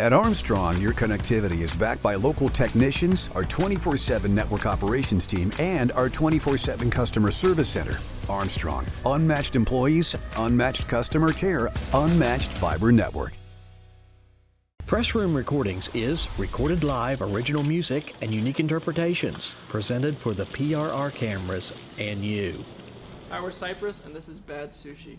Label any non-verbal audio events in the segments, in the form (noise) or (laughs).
At Armstrong, your connectivity is backed by local technicians, our 24 7 network operations team, and our 24 7 customer service center. Armstrong, unmatched employees, unmatched customer care, unmatched fiber network. Press Room Recordings is recorded live original music and unique interpretations presented for the PRR cameras and you. Hi, we're Cypress, and this is Bad Sushi.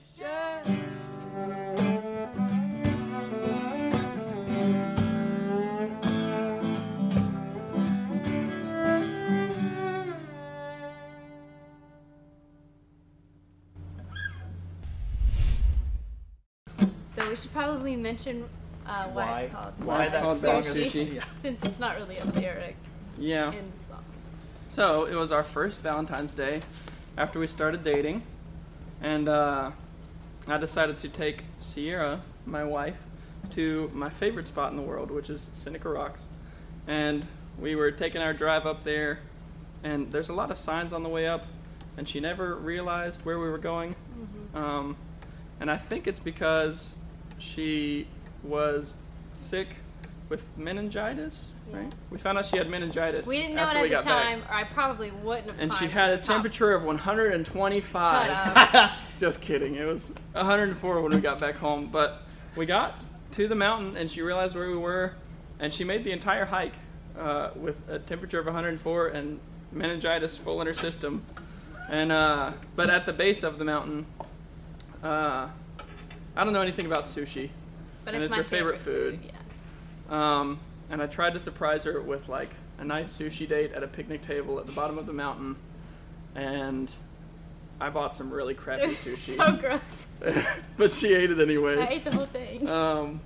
it's just. So we should probably mention uh, why, why, it's called why, it's called sushi, sushi. Yeah. since it's not really a lyric. Yeah. In the song. So it was our first Valentine's Day after we started dating, and uh, I decided to take Cierra, my wife, to my favorite spot in the world, which is Seneca Rocks. And we were taking our drive up there, and there's a lot of signs on the way up, and she never realized where we were going. Mm-hmm. Um, and I think it's because she was sick with meningitis, right? We found out she had meningitis. We didn't know it at the time, back. or I probably wouldn't have. And she had a temperature top. of 125. (laughs) Shut up. Just kidding. It was 104 when we got back home. But we got to the mountain and she realized where we were, and she made the entire hike uh, with a temperature of 104 and meningitis full in her system. And uh, but at the base of the mountain, uh, I don't know anything about sushi. But and it's, it's my her favorite food. Yeah. Um, and I tried to surprise her with like a nice sushi date at a picnic table at the bottom of the mountain, and I bought some really crappy sushi. so gross. (laughs) but she ate it anyway. I ate the whole thing. Um,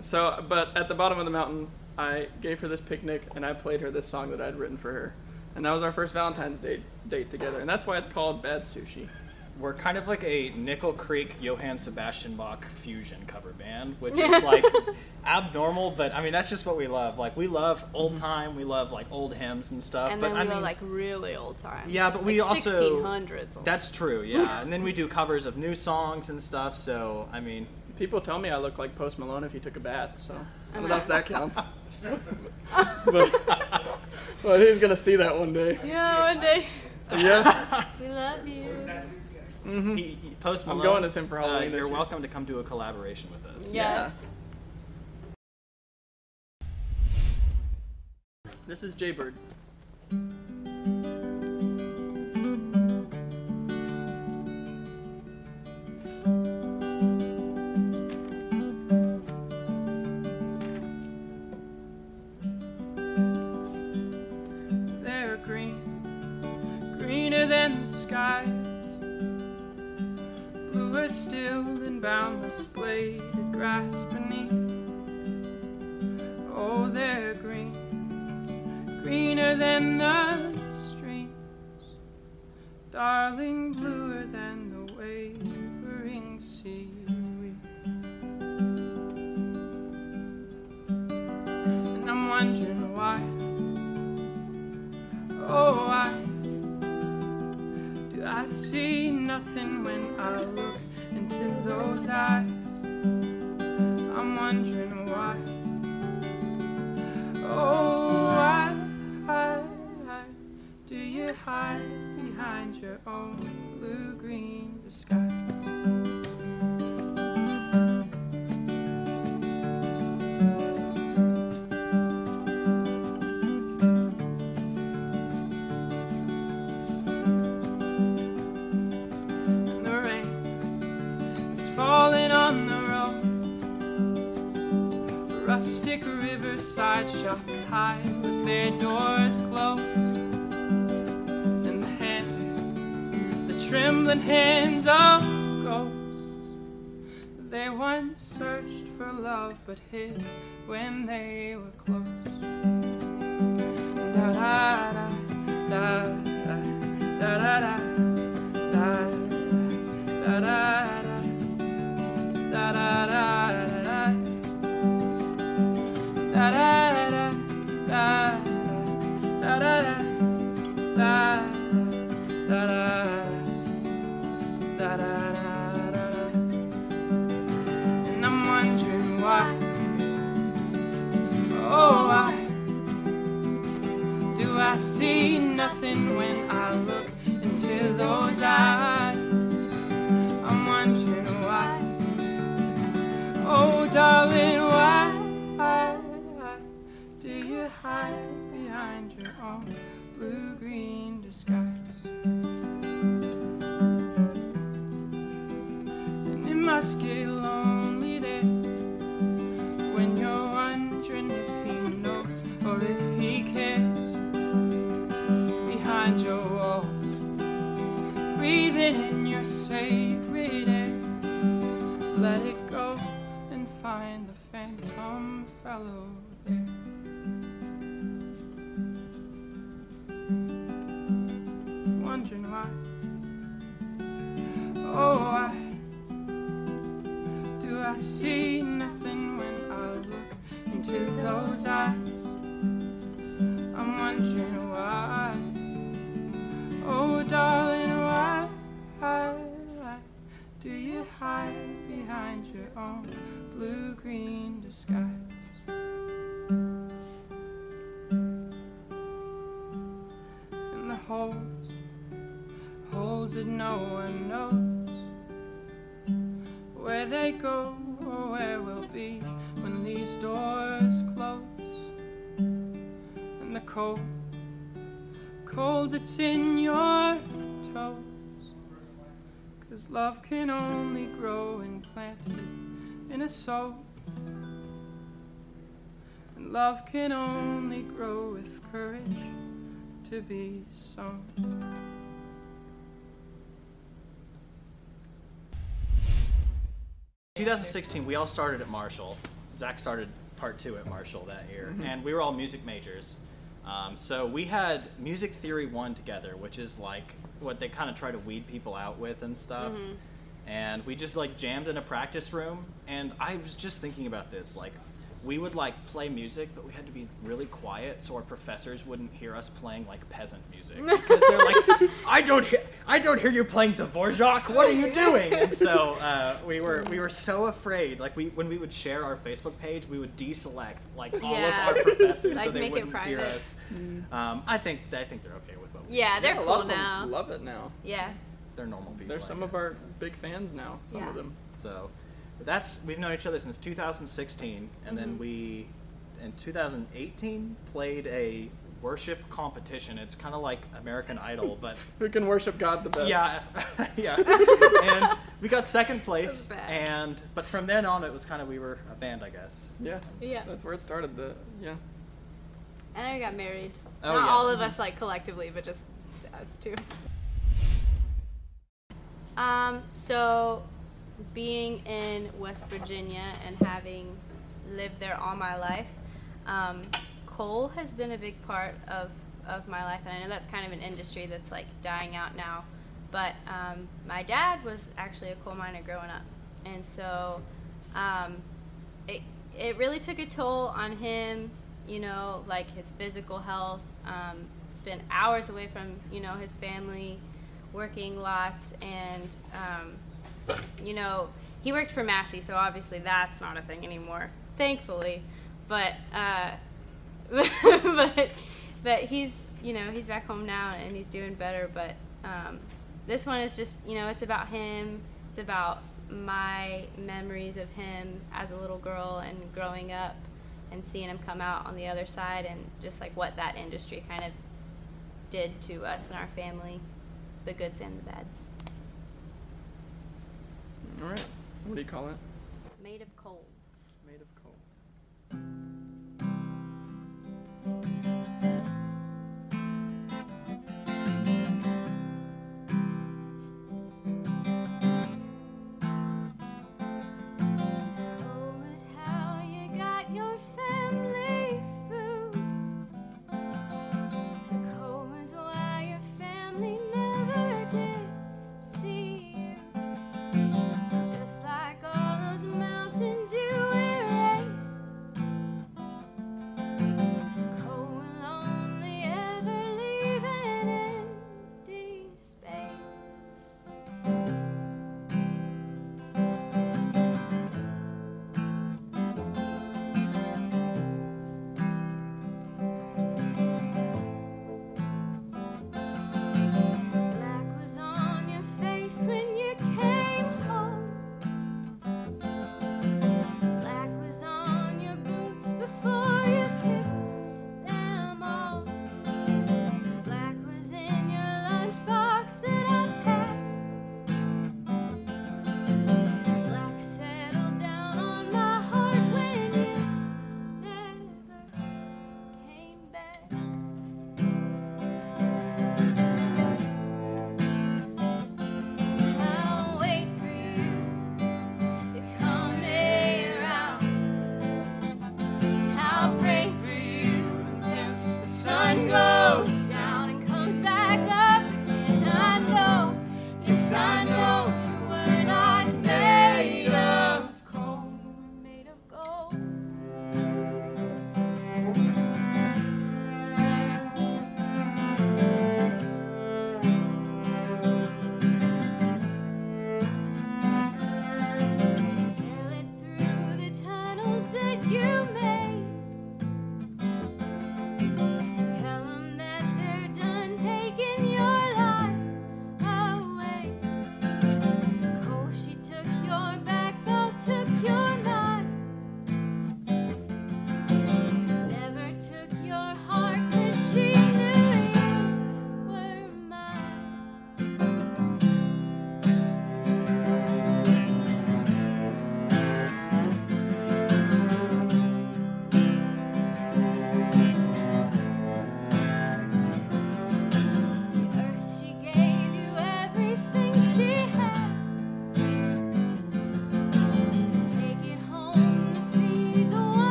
so, but at the bottom of the mountain, I gave her this picnic and I played her this song that I'd written for her, and that was our first Valentine's Day date together, and that's why it's called Bad Sushi. We're kind of like a Nickel Creek Johann Sebastian Bach fusion cover band, which (laughs) is like abnormal, but I mean that's just what we love. Like we love old mm-hmm. time, we love like old hymns and stuff. And but then we I go mean, like really old time. Yeah, but we like also- 1600s. that's true, (laughs) yeah. and then we do covers of new songs and stuff. So I mean, People tell me I look like Post Malone if he took a bath, so I don't know. know if that counts. (laughs) but, but he's gonna see that one day. yeah, one day. Yeah. We love you. He, he, Post Mm-hmm. I'm Malone. going as him for Halloween Uh, this you're year. welcome to come do a collaboration with us. Yes. This is Jaybird. grasping hide behind your own blue-green disguise? And the rain is falling on the road. Rustic riverside shops high with their doors hands of ghosts. They once searched for love but hid when they were close. See nothing when I look into those eyes your sacred air. Let it go and find the phantom fellow one knows where they go or where we'll be when these doors close. And the cold, cold that's in your toes. Cause love can only grow and planted in a soul. And love can only grow with courage to be sown. 2016, we all started at Marshall. Zac started part two at Marshall that year, and we were all music majors. Um, so we had music theory one together, which is like what they kind of try to weed people out with and stuff. And we just like jammed in a practice room, and I was just thinking about this, like. We would like play music, but we had to be really quiet so our professors wouldn't hear us playing like peasant music (laughs) because they're like, "I don't, hear, I don't hear you playing Dvorak. What are you doing?" And so uh, we were we were so afraid. Like we when we would share our Facebook page, we would deselect like all Yeah. of our professors Like, so they wouldn't hear private. us. Um, I think I think they're okay with what we Yeah, they're Yeah, a cool lot of them now. love it now. Yeah. They're normal people. They're some of our big fans now. Some Yeah. of them. So that's we've known each other since 2016, and then we in 2018 played a worship competition. It's kind of like American Idol, (laughs) but Who can worship God the best? yeah, (laughs) yeah. (laughs) and we got second place, and but from then on it was kind of we were a band, I guess. Yeah. Yeah. That's where it started. The yeah. And then we got married. Oh, Not yeah. all of us like collectively, but just us two. Um, so being in West Virginia and having lived there all my life, um, coal has been a big part of, of my life, and I know that's kind of an industry that's like dying out now. But um, my dad was actually a coal miner growing up, and so um, it it really took a toll on him. You know, like his physical health. Um, spent hours away from you know his family, working lots, and um, you know he worked for Massey, so obviously that's not a thing anymore, thankfully. But uh, (laughs) but but he's you know he's back home now and he's doing better. But um, this one is just you know it's about him. It's about my memories of him as a little girl and growing up and seeing him come out on the other side and just like what that industry kind of did to us and our family, the goods and the bads. All right. What do you call it? Made of coal. Made of coal. Coal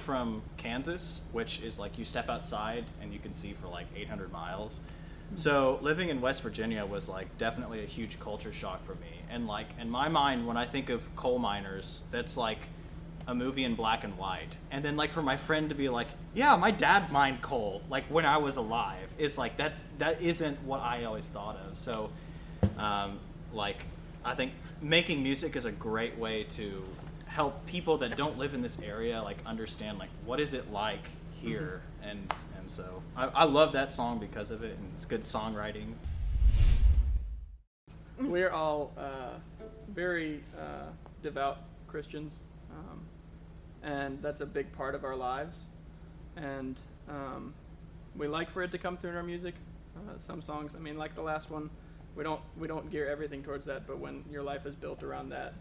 from Kansas, which is like you step outside and you can see for like 800 miles. So living in West Virginia was like definitely a huge culture shock for me. And like in my mind, when I think of coal miners, that's like a movie in black and white. And then like for my friend to be like, yeah, my dad mined coal like when I was alive. It's like that that isn't what I always thought of. So um, like I think making music is a great way to help people that don't live in this area like understand like what is it like here and and so I, I love that song because of it and it's good songwriting We're all uh, very uh, devout Christians, um, and that's a big part of our lives. And um, we like for it to come through in our music. Uh, some songs, I mean, like the last one, we don't we don't gear everything towards that. But when your life is built around that,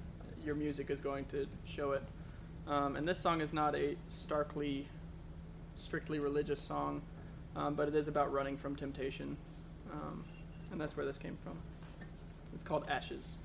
your music is going to show it. Um, and this song is not a starkly, strictly religious song, um, but it is about running from temptation, um, and that's where this came from. It's called Ashes.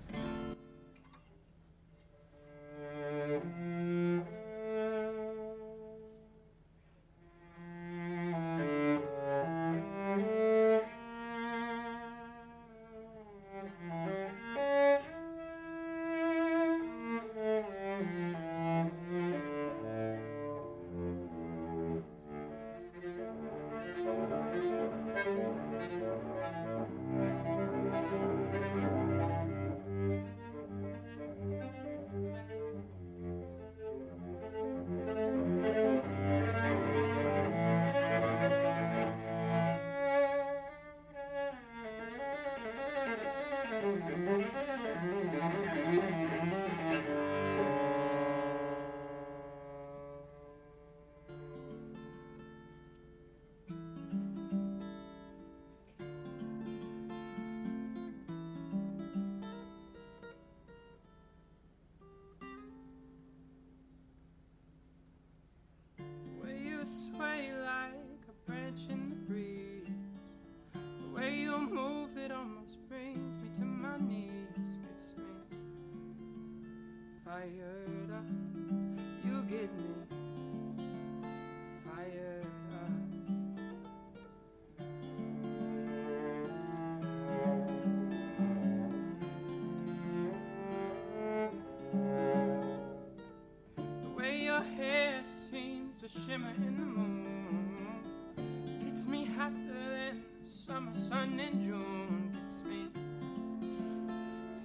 Shimmer in the moon gets me hotter than the summer sun in June. Gets me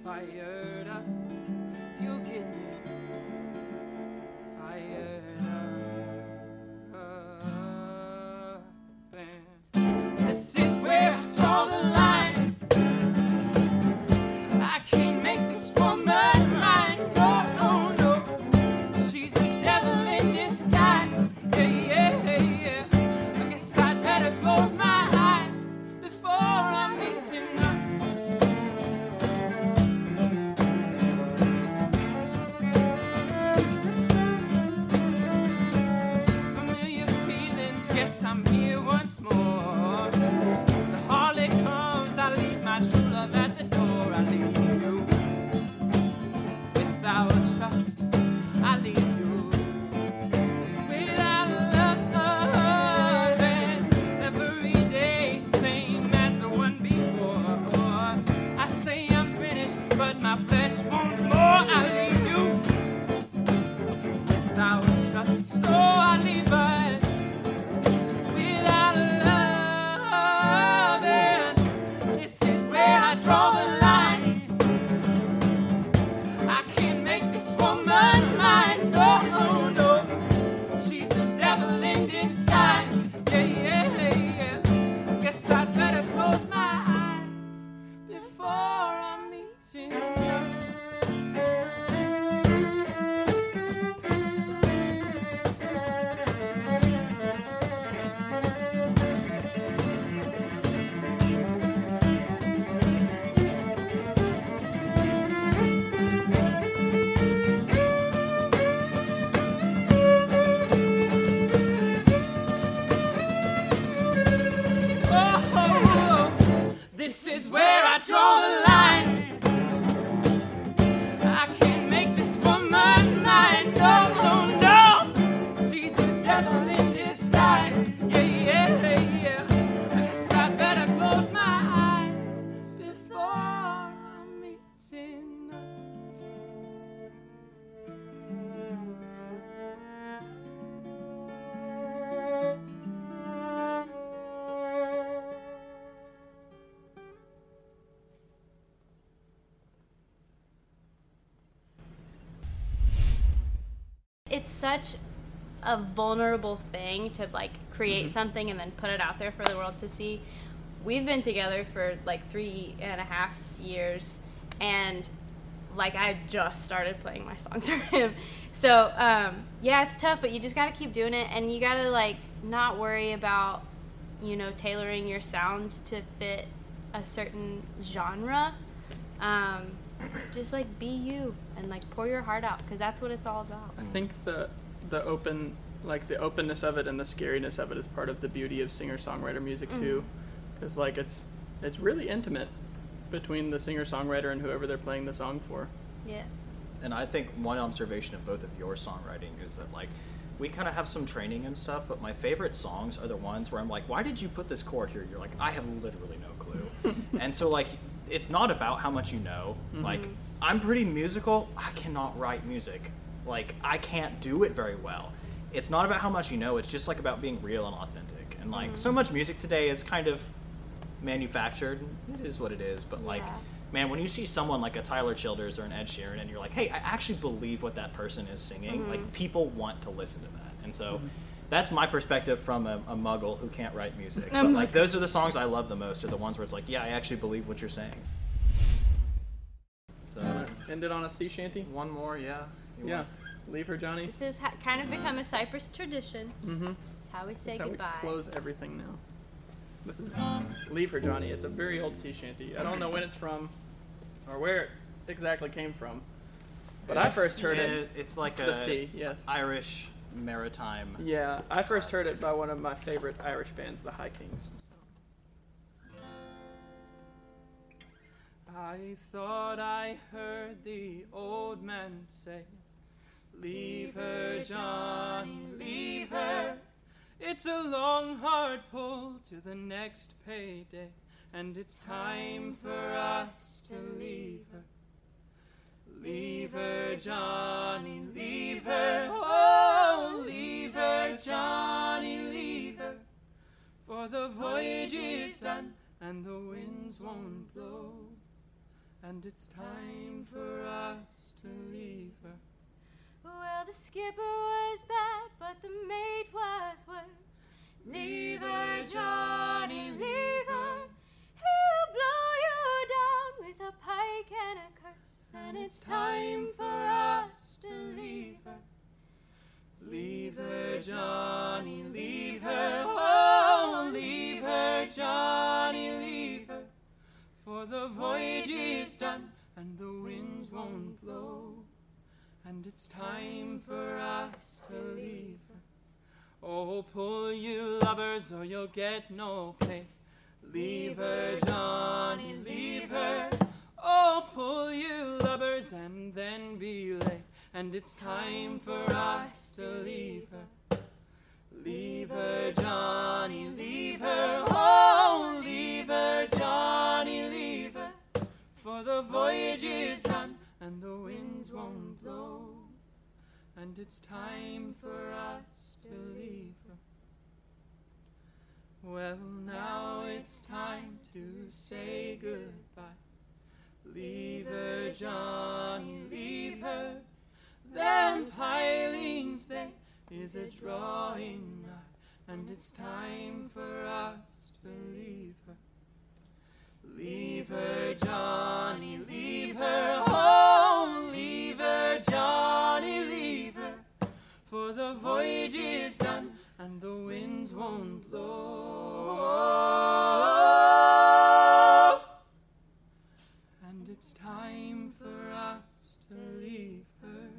fired up. You get me it's such a vulnerable thing to like create Mm-hmm. something and then put it out there for the world to see. We've been together for like three and a half years, and like I just started playing my songs (laughs) for him. So um, yeah, it's tough, but you just gotta keep doing it, and you gotta like not worry about you know tailoring your sound to fit a certain genre. Um, just like be you and like pour your heart out because that's what it's all about. I think the the open like the openness of it and the scariness of it is part of the beauty of singer songwriter music too, mm. because like it's it's really intimate between the singer songwriter and whoever they're playing the song for. Yeah. And I think one observation of both of your songwriting is that like we kind of have some training and stuff, but my favorite songs are the ones where I'm like, why did you put this chord here? You're like, I have literally no clue. (laughs) and so like it's not about how much you know. Like mm-hmm. I'm pretty musical. I cannot write music. Like I can't do it very well. It's not about how much you know. It's just like about being real and authentic. And like so mm-hmm. much music today is kind of manufactured. It is what it is. But like Yeah. man, when you see someone like a Tyler Childers or an Ed Sheeran, and you're like, hey, I actually believe what that person is singing, mm-hmm. like people want to listen to that, and so. Mm-hmm. That's my perspective from a, a muggle who can't write music. Oh but like those are the songs I love the most, are the ones where it's like, yeah, I actually believe what you're saying. So End it on a sea shanty. one more, yeah. You Yeah, want- leave her, Johnny. This has ha- kind of become a Cypress tradition. Mm-hmm. It's how we say That's how goodbye. we close everything now. This is Leave Her Johnny. It's a very old sea shanty. I don't know when it's from or where it exactly came from. But I first heard it. It's like The a sea, yes. Irish maritime. Yeah, I first heard it by one of my favorite Irish bands, the High Kings. I thought I heard the old man say, Leave her, Johnny, leave her. It's a long, hard pull to the next payday, and it's time for us to leave her. Leave her, Johnny, leave her. Oh, leave her, Johnny, leave her. For the voyage is done and the winds won't blow. And it's time for us to leave her. Well, the skipper was bad, but the mate was worse. Leave her, Johnny, leave her. He'll blow you down with a pike and a curse. And it's time for us to leave her. Leave her, Johnny, leave her. It's time for us to leave her. Oh, pull you lovers or you'll get no pay. Leave her, Johnny, leave her. Oh, pull you lovers and then be late. And it's time for us to leave her. Leave her, Johnny, leave her. Oh, leave her, Johnny, leave her. For the voyage is done And it's time for us to leave her. Well, now it's time to say goodbye. Leave her, Johnny, leave her. Them pilings there is a drawing nigh, and it's time for us to leave her. Leave her, Johnny, leave her. The voyage is done and the winds won't blow. And it's time for us to leave her.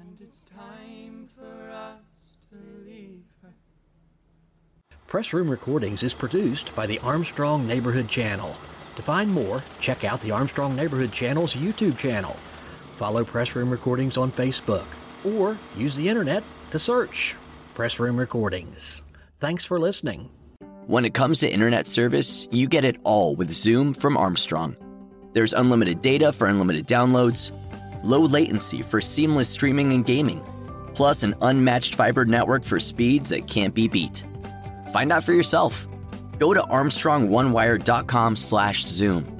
And it's time for us to leave her. Press Room Recordings is produced by the Armstrong Neighborhood Channel. To find more, check out the Armstrong Neighborhood Channel's YouTube channel. Follow Press Room Recordings on Facebook or use the internet to search Press Room Recordings. Thanks for listening. When it comes to internet service, you get it all with Zoom from Armstrong. There's unlimited data for unlimited downloads, low latency for seamless streaming and gaming, plus an unmatched fiber network for speeds that can't be beat. Find out for yourself. Go to armstrongonewire.com/zoom